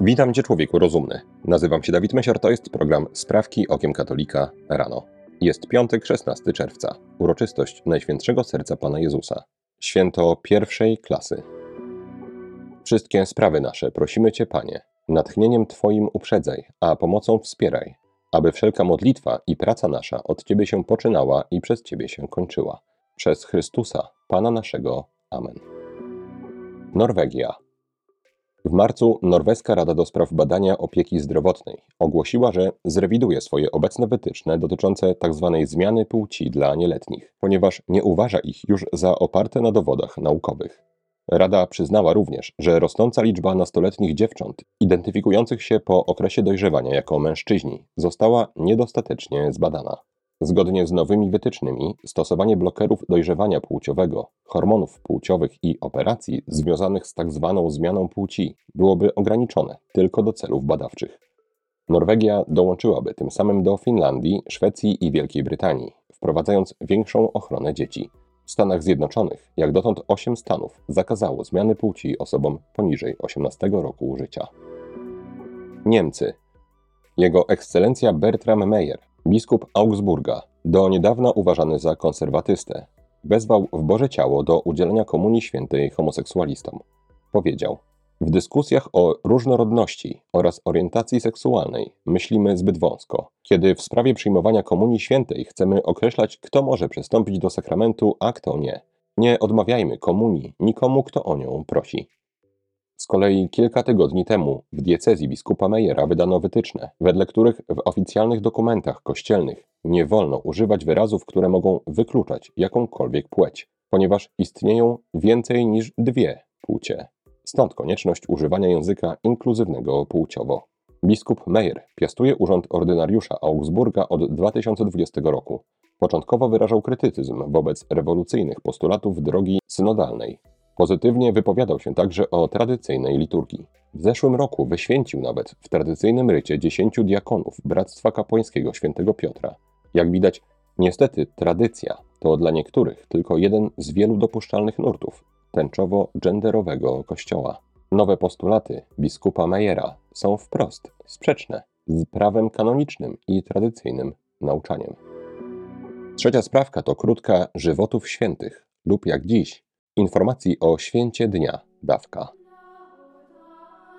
Witam Cię, człowieku rozumny. Nazywam się Dawid Mesiar, to jest program Sprawki Okiem Katolika rano. Jest piątek, 16 czerwca, uroczystość Najświętszego Serca Pana Jezusa, święto pierwszej klasy. Wszystkie sprawy nasze prosimy Cię, Panie, natchnieniem Twoim uprzedzaj, a pomocą wspieraj, aby wszelka modlitwa i praca nasza od Ciebie się poczynała i przez Ciebie się kończyła. Przez Chrystusa, Pana naszego. Amen. Norwegia. W marcu Norweska Rada do Spraw Badania Opieki Zdrowotnej ogłosiła, że zrewiduje swoje obecne wytyczne dotyczące tzw. zmiany płci dla nieletnich, ponieważ nie uważa ich już za oparte na dowodach naukowych. Rada przyznała również, że rosnąca liczba nastoletnich dziewcząt identyfikujących się po okresie dojrzewania jako mężczyźni została niedostatecznie zbadana. Zgodnie z nowymi wytycznymi, stosowanie blokerów dojrzewania płciowego, hormonów płciowych i operacji związanych z tzw. zmianą płci byłoby ograniczone tylko do celów badawczych. Norwegia dołączyłaby tym samym do Finlandii, Szwecji i Wielkiej Brytanii, wprowadzając większą ochronę dzieci. W Stanach Zjednoczonych, jak dotąd 8 stanów zakazało zmiany płci osobom poniżej 18 roku życia. Niemcy. Jego ekscelencja Bertram Meyer Biskup Augsburga, do niedawna uważany za konserwatystę, wezwał w Boże Ciało do udzielenia komunii świętej homoseksualistom. Powiedział: W dyskusjach o różnorodności oraz orientacji seksualnej myślimy zbyt wąsko, kiedy w sprawie przyjmowania komunii świętej chcemy określać, kto może przystąpić do sakramentu, a kto nie. Nie odmawiajmy komunii nikomu, kto o nią prosi. Z kolei kilka tygodni temu w diecezji biskupa Mejera wydano wytyczne, wedle których w oficjalnych dokumentach kościelnych nie wolno używać wyrazów, które mogą wykluczać jakąkolwiek płeć, ponieważ istnieją więcej niż dwie płcie. Stąd konieczność używania języka inkluzywnego płciowo. Biskup Meyer piastuje urząd ordynariusza Augsburga od 2020 roku. Początkowo wyrażał krytycyzm wobec rewolucyjnych postulatów drogi synodalnej, Pozytywnie wypowiadał się także o tradycyjnej liturgii. W zeszłym roku wyświęcił nawet w tradycyjnym rycie dziesięciu diakonów Bractwa Kapłańskiego Świętego Piotra. Jak widać, niestety tradycja to dla niektórych tylko jeden z wielu dopuszczalnych nurtów tęczowo-genderowego kościoła. Nowe postulaty biskupa Mejera są wprost sprzeczne z prawem kanonicznym i tradycyjnym nauczaniem. Trzecia sprawka to krótka żywotów świętych lub jak dziś Informacji o święcie dnia dawka.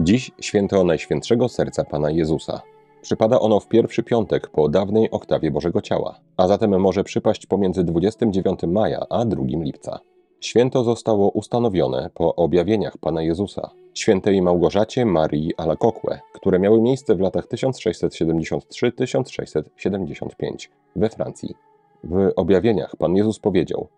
Dziś święto Najświętszego Serca Pana Jezusa. Przypada ono w pierwszy piątek po dawnej oktawie Bożego Ciała, a zatem może przypaść pomiędzy 29 maja a 2 lipca. Święto zostało ustanowione po objawieniach Pana Jezusa, świętej Małgorzacie Marii Alacoque, które miały miejsce w latach 1673-1675 we Francji. W objawieniach Pan Jezus powiedział: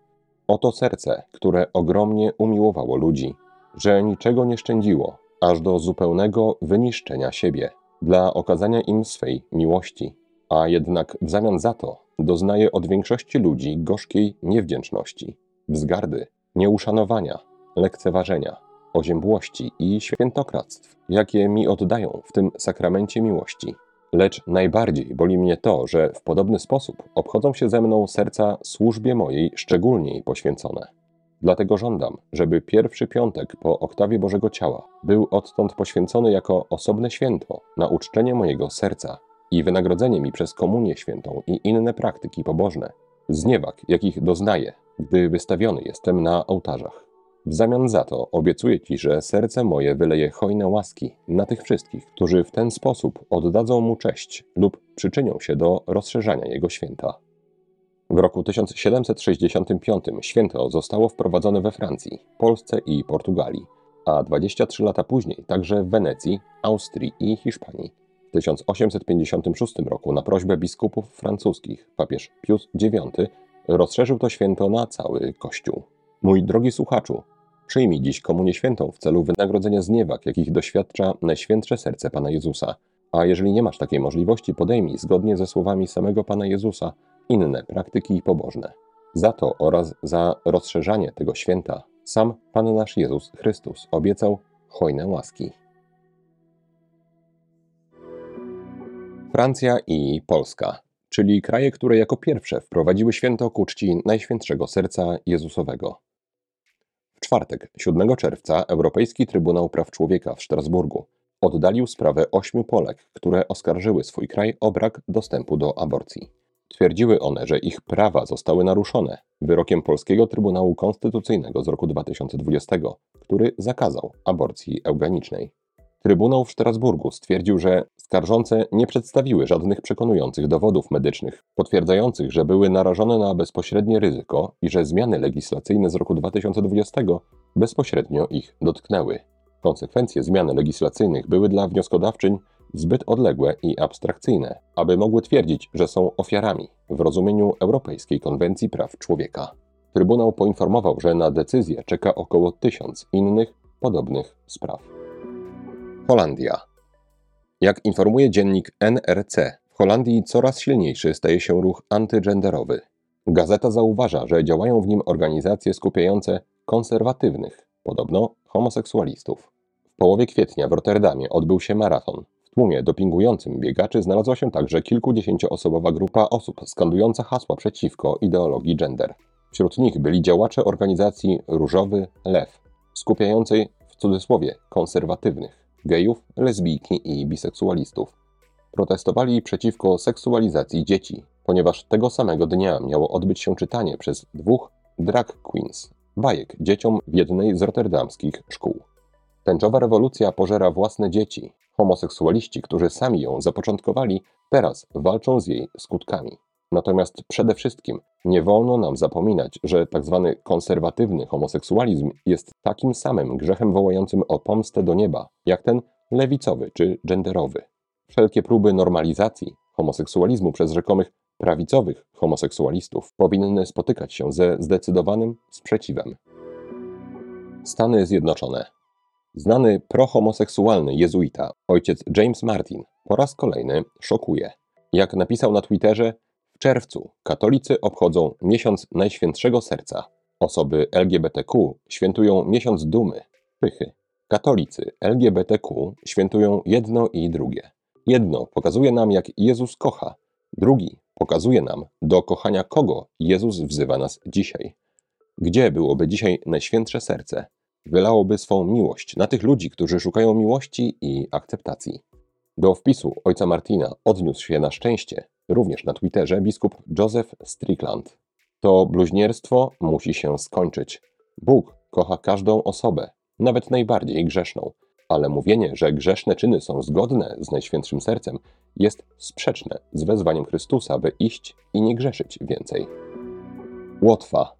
Oto serce, które ogromnie umiłowało ludzi, że niczego nie szczędziło, aż do zupełnego wyniszczenia siebie, dla okazania im swej miłości, a jednak w zamian za to doznaje od większości ludzi gorzkiej niewdzięczności, wzgardy, nieuszanowania, lekceważenia, oziębłości i świętokradztw, jakie mi oddają w tym sakramencie miłości. Lecz najbardziej boli mnie to, że w podobny sposób obchodzą się ze mną serca służbie mojej szczególniej poświęcone. Dlatego żądam, żeby pierwszy piątek po oktawie Bożego Ciała był odtąd poświęcony jako osobne święto na uczczenie mojego serca i wynagrodzenie mi przez komunię świętą i inne praktyki pobożne, zniewag, jakich doznaję, gdy wystawiony jestem na ołtarzach. W zamian za to obiecuję Ci, że serce moje wyleje hojne łaski na tych wszystkich, którzy w ten sposób oddadzą mu cześć lub przyczynią się do rozszerzania jego święta. W roku 1765 święto zostało wprowadzone we Francji, Polsce i Portugalii, a 23 lata później także w Wenecji, Austrii i Hiszpanii. W 1856 roku na prośbę biskupów francuskich papież Pius IX rozszerzył to święto na cały Kościół. Mój drogi słuchaczu, przyjmij dziś komunię świętą w celu wynagrodzenia zniewag, jakich doświadcza Najświętsze Serce Pana Jezusa. A jeżeli nie masz takiej możliwości, podejmij, zgodnie ze słowami samego Pana Jezusa, inne praktyki pobożne. Za to oraz za rozszerzanie tego święta sam Pan nasz Jezus Chrystus obiecał hojne łaski. Francja i Polska, czyli kraje, które jako pierwsze wprowadziły święto ku czci Najświętszego Serca Jezusowego. Czwartek, 7 czerwca, Europejski Trybunał Praw Człowieka w Strasburgu oddalił sprawę ośmiu Polek, które oskarżyły swój kraj o brak dostępu do aborcji. Twierdziły one, że ich prawa zostały naruszone wyrokiem Polskiego Trybunału Konstytucyjnego z roku 2020, który zakazał aborcji eugenicznej. Trybunał w Strasburgu stwierdził, że skarżące nie przedstawiły żadnych przekonujących dowodów medycznych potwierdzających, że były narażone na bezpośrednie ryzyko i że zmiany legislacyjne z roku 2020 bezpośrednio ich dotknęły. Konsekwencje zmian legislacyjnych były dla wnioskodawczyń zbyt odległe i abstrakcyjne, aby mogły twierdzić, że są ofiarami w rozumieniu Europejskiej Konwencji Praw Człowieka. Trybunał poinformował, że na decyzję czeka około tysiąc innych podobnych spraw. Holandia. Jak informuje dziennik NRC, w Holandii coraz silniejszy staje się ruch antygenderowy. Gazeta zauważa, że działają w nim organizacje skupiające konserwatywnych, podobno homoseksualistów. W połowie kwietnia w Rotterdamie odbył się maraton. W tłumie dopingującym biegaczy znalazła się także kilkudziesięcioosobowa grupa osób skandująca hasła przeciwko ideologii gender. Wśród nich byli działacze organizacji Różowy Lew, skupiającej w cudzysłowie konserwatywnych gejów, lesbijki i biseksualistów. Protestowali przeciwko seksualizacji dzieci, ponieważ tego samego dnia miało odbyć się czytanie przez dwóch drag queens bajek dzieciom w jednej z rotterdamskich szkół. Tęczowa rewolucja pożera własne dzieci. Homoseksualiści, którzy sami ją zapoczątkowali, teraz walczą z jej skutkami. Natomiast przede wszystkim nie wolno nam zapominać, że tzw. Tak konserwatywny homoseksualizm jest takim samym grzechem wołającym o pomstę do nieba, jak ten lewicowy czy genderowy. Wszelkie próby normalizacji homoseksualizmu przez rzekomych prawicowych homoseksualistów powinny spotykać się ze zdecydowanym sprzeciwem. Stany Zjednoczone. Znany prohomoseksualny jezuita, ojciec James Martin, po raz kolejny szokuje. Jak napisał na Twitterze, w czerwcu katolicy obchodzą miesiąc Najświętszego Serca. Osoby LGBTQ świętują miesiąc dumy, pychy. Katolicy LGBTQ świętują jedno i drugie. Jedno pokazuje nam, jak Jezus kocha, drugi pokazuje nam, do kochania kogo Jezus wzywa nas dzisiaj. Gdzie byłoby dzisiaj Najświętsze Serce? Wylałoby swą miłość na tych ludzi, którzy szukają miłości i akceptacji. Do wpisu ojca Martina odniósł się na szczęście również na Twitterze biskup Joseph Strickland. To bluźnierstwo musi się skończyć. Bóg kocha każdą osobę, nawet najbardziej grzeszną, ale mówienie, że grzeszne czyny są zgodne z Najświętszym Sercem, jest sprzeczne z wezwaniem Chrystusa, by iść i nie grzeszyć więcej. Łotwa.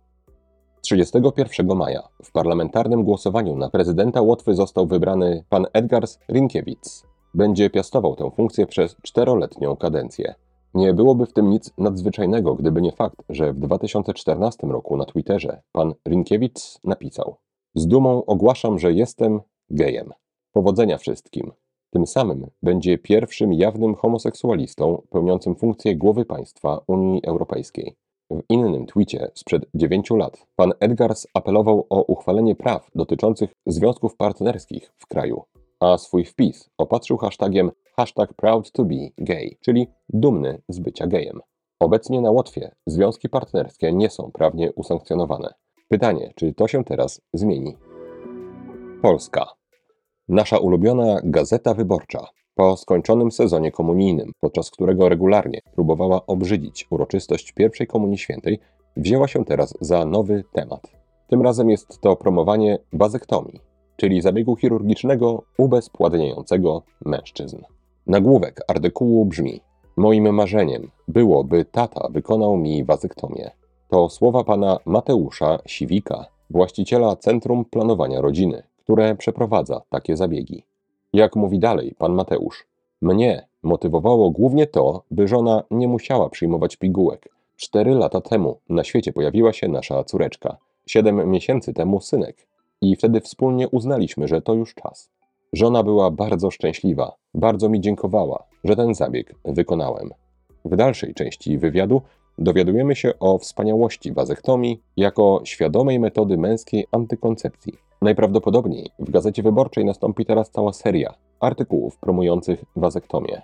31 maja w parlamentarnym głosowaniu na prezydenta Łotwy został wybrany pan Edgars Rinkiewicz. Będzie piastował tę funkcję przez czteroletnią kadencję. Nie byłoby w tym nic nadzwyczajnego, gdyby nie fakt, że w 2014 roku na Twitterze pan Rinkiewicz napisał: Z dumą ogłaszam, że jestem gejem. Powodzenia wszystkim. Tym samym będzie pierwszym jawnym homoseksualistą pełniącym funkcję głowy państwa Unii Europejskiej. W innym twicie sprzed 9 lat pan Edgars apelował o uchwalenie praw dotyczących związków partnerskich w kraju, a swój wpis opatrzył hashtagiem hashtag proud to be gay, czyli dumny z bycia gejem. Obecnie na Łotwie związki partnerskie nie są prawnie usankcjonowane. Pytanie, czy to się teraz zmieni? Polska. Nasza ulubiona Gazeta Wyborcza po skończonym sezonie komunijnym, podczas którego regularnie próbowała obrzydzić uroczystość pierwszej Komunii Świętej, wzięła się teraz za nowy temat. Tym razem jest to promowanie bazektomii, czyli zabiegu chirurgicznego ubezpładniającego mężczyzn. Nagłówek artykułu brzmi: Moim marzeniem było, by tata wykonał mi wazektomię. To słowa pana Mateusza Siwika, właściciela Centrum Planowania Rodziny, które przeprowadza takie zabiegi. Jak mówi dalej pan Mateusz, mnie motywowało głównie to, by żona nie musiała przyjmować pigułek. Cztery lata temu na świecie pojawiła się nasza córeczka, siedem miesięcy temu synek, i wtedy wspólnie uznaliśmy, że to już czas. Żona była bardzo szczęśliwa, bardzo mi dziękowała, że ten zabieg wykonałem. W dalszej części wywiadu dowiadujemy się o wspaniałości wazektomii jako świadomej metody męskiej antykoncepcji. Najprawdopodobniej w Gazecie Wyborczej nastąpi teraz cała seria artykułów promujących wazektomię.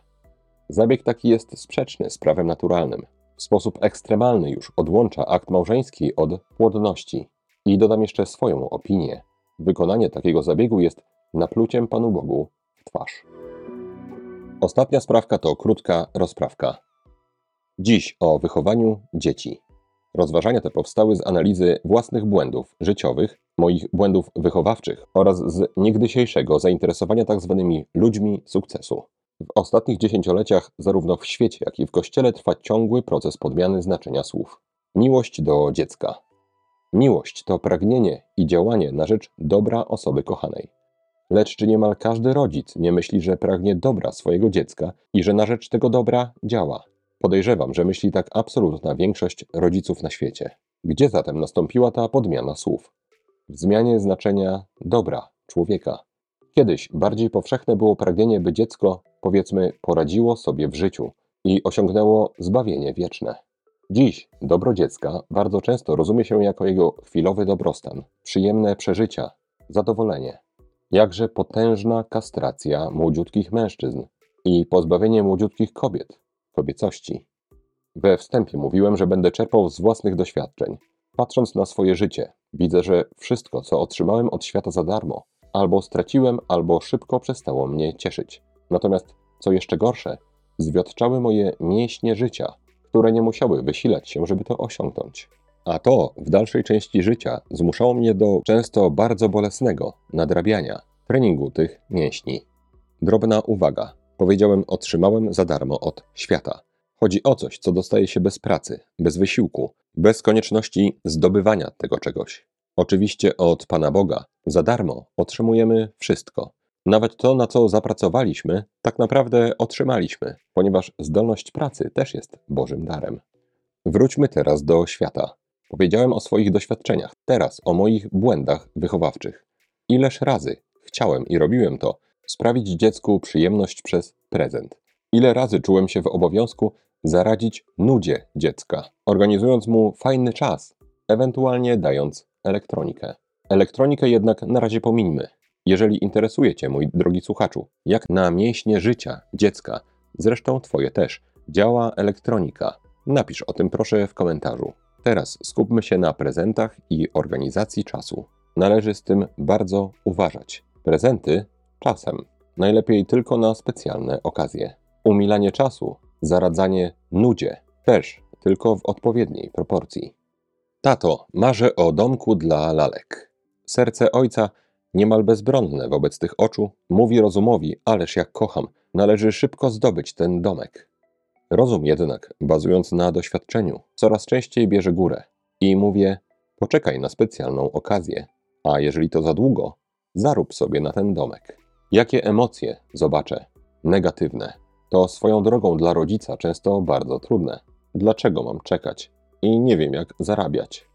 Zabieg taki jest sprzeczny z prawem naturalnym. W sposób ekstremalny już odłącza akt małżeński od płodności. I dodam jeszcze swoją opinię. Wykonanie takiego zabiegu jest napluciem Panu Bogu w twarz. Ostatnia sprawka to krótka rozprawka. Dziś o wychowaniu dzieci. Rozważania te powstały z analizy własnych błędów życiowych, moich błędów wychowawczych oraz z niegdysiejszego zainteresowania tzw. Tak ludźmi sukcesu. W ostatnich dziesięcioleciach zarówno w świecie, jak i w kościele trwa ciągły proces podmiany znaczenia słów. Miłość do dziecka. Miłość to pragnienie i działanie na rzecz dobra osoby kochanej. Lecz czy niemal każdy rodzic nie myśli, że pragnie dobra swojego dziecka i że na rzecz tego dobra działa? Podejrzewam, że myśli tak absolutna większość rodziców na świecie. Gdzie zatem nastąpiła ta podmiana słów? W zmianie znaczenia dobra człowieka. Kiedyś bardziej powszechne było pragnienie, by dziecko, powiedzmy, poradziło sobie w życiu i osiągnęło zbawienie wieczne. Dziś dobro dziecka bardzo często rozumie się jako jego chwilowy dobrostan, przyjemne przeżycia, zadowolenie. Jakże potężna kastracja młodziutkich mężczyzn i pozbawienie młodziutkich kobiet kobiecości. We wstępie mówiłem, że będę czerpał z własnych doświadczeń. Patrząc na swoje życie, widzę, że wszystko, co otrzymałem od świata za darmo, albo straciłem, albo szybko przestało mnie cieszyć. Natomiast, co jeszcze gorsze, zwiotczały moje mięśnie życia, które nie musiały wysilać się, żeby to osiągnąć. A to w dalszej części życia zmuszało mnie do często bardzo bolesnego nadrabiania treningu tych mięśni. Drobna uwaga. Powiedziałem, otrzymałem za darmo od świata. Chodzi o coś, co dostaje się bez pracy, bez wysiłku, bez konieczności zdobywania tego czegoś. Oczywiście od Pana Boga za darmo otrzymujemy wszystko. Nawet to, na co zapracowaliśmy, tak naprawdę otrzymaliśmy, ponieważ zdolność pracy też jest Bożym darem. Wróćmy teraz do świata. Powiedziałem o swoich doświadczeniach, teraz o moich błędach wychowawczych. Ileż razy chciałem i robiłem to, sprawić dziecku przyjemność przez prezent. Ile razy czułem się w obowiązku zaradzić nudzie dziecka, organizując mu fajny czas, ewentualnie dając elektronikę. Elektronikę jednak na razie pomińmy. Jeżeli interesuje Cię, mój drogi słuchaczu, jak na mięśnie życia dziecka, zresztą Twoje też, działa elektronika, napisz o tym proszę w komentarzu. Teraz skupmy się na prezentach i organizacji czasu. Należy z tym bardzo uważać. Prezenty czasem, najlepiej tylko na specjalne okazje. Umilanie czasu, zaradzanie nudzie, też tylko w odpowiedniej proporcji. Tato, marzę o domku dla lalek. Serce ojca, niemal bezbronne wobec tych oczu, mówi rozumowi, ależ jak kocham, należy szybko zdobyć ten domek. Rozum jednak, bazując na doświadczeniu, coraz częściej bierze górę i mówię: poczekaj na specjalną okazję, a jeżeli to za długo, zarób sobie na ten domek. Jakie emocje zobaczę? Negatywne. To swoją drogą dla rodzica często bardzo trudne. Dlaczego mam czekać? I nie wiem, jak zarabiać.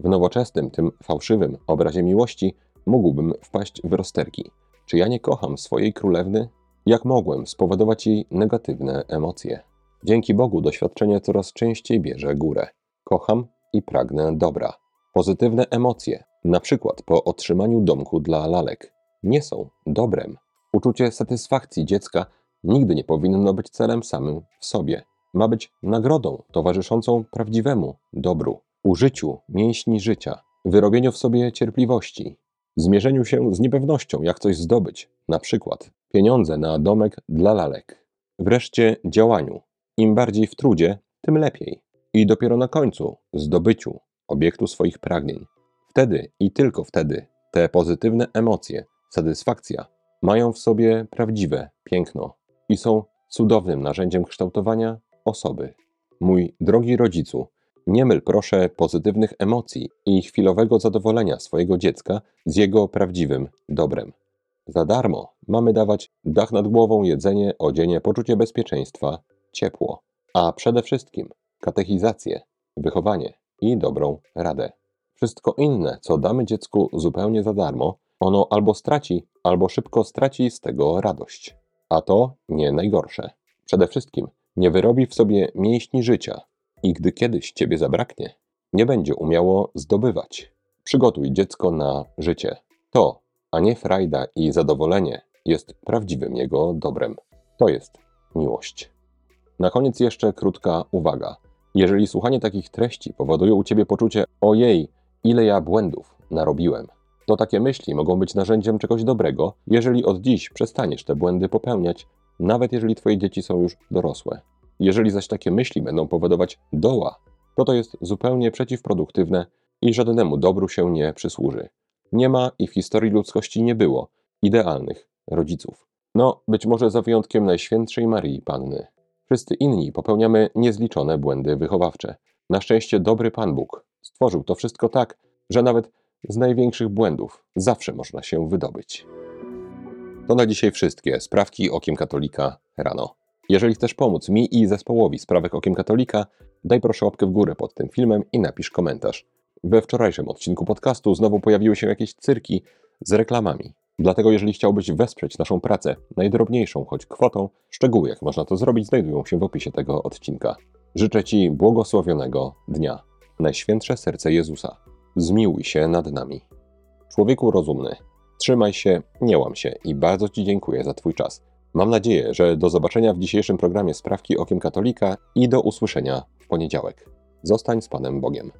W nowoczesnym, tym fałszywym obrazie miłości mógłbym wpaść w rozterki. Czy ja nie kocham swojej królewny? Jak mogłem spowodować jej negatywne emocje? Dzięki Bogu doświadczenie coraz częściej bierze górę. Kocham i pragnę dobra. Pozytywne emocje, na przykład po otrzymaniu domku dla lalek, nie są dobrem. Uczucie satysfakcji dziecka nigdy nie powinno być celem samym w sobie. Ma być nagrodą towarzyszącą prawdziwemu dobru, użyciu mięśni życia, wyrobieniu w sobie cierpliwości, zmierzeniu się z niepewnością, jak coś zdobyć, na przykład pieniądze na domek dla lalek. Wreszcie działaniu. Im bardziej w trudzie, tym lepiej. I dopiero na końcu zdobyciu obiektu swoich pragnień. Wtedy i tylko wtedy te pozytywne emocje satysfakcja mają w sobie prawdziwe piękno i są cudownym narzędziem kształtowania osoby. Mój drogi rodzicu, nie myl proszę pozytywnych emocji i chwilowego zadowolenia swojego dziecka z jego prawdziwym dobrem. Za darmo mamy dawać dach nad głową, jedzenie, odzienie, poczucie bezpieczeństwa, ciepło, a przede wszystkim katechizację, wychowanie i dobrą radę. Wszystko inne, co damy dziecku zupełnie za darmo, ono albo straci, albo szybko straci z tego radość. A to nie najgorsze. Przede wszystkim nie wyrobi w sobie mięśni życia i gdy kiedyś ciebie zabraknie, nie będzie umiało zdobywać. Przygotuj dziecko na życie. To, a nie frajda i zadowolenie jest prawdziwym jego dobrem. To jest miłość. Na koniec jeszcze krótka uwaga. Jeżeli słuchanie takich treści powoduje u ciebie poczucie ojej, ile ja błędów narobiłem, to takie myśli mogą być narzędziem czegoś dobrego, jeżeli od dziś przestaniesz te błędy popełniać, nawet jeżeli twoje dzieci są już dorosłe. Jeżeli zaś takie myśli będą powodować doła, to to jest zupełnie przeciwproduktywne i żadnemu dobru się nie przysłuży. Nie ma i w historii ludzkości nie było idealnych rodziców. No, być może za wyjątkiem Najświętszej Marii Panny. Wszyscy inni popełniamy niezliczone błędy wychowawcze. Na szczęście dobry Pan Bóg stworzył to wszystko tak, że nawet z największych błędów zawsze można się wydobyć. To na dzisiaj wszystkie sprawki Okiem Katolika rano. Jeżeli chcesz pomóc mi i zespołowi Sprawek Okiem Katolika, daj proszę łapkę w górę pod tym filmem i napisz komentarz. We wczorajszym odcinku podcastu znowu pojawiły się jakieś cyrki z reklamami. Dlatego jeżeli chciałbyś wesprzeć naszą pracę najdrobniejszą choć kwotą, szczegóły jak można to zrobić znajdują się w opisie tego odcinka. Życzę Ci błogosławionego dnia. Najświętsze serce Jezusa. Zmiłuj się nad nami. Człowieku rozumny, trzymaj się, nie łam się i bardzo Ci dziękuję za Twój czas. Mam nadzieję, że do zobaczenia w dzisiejszym programie Sprawki Okiem Katolika i do usłyszenia w poniedziałek. Zostań z Panem Bogiem.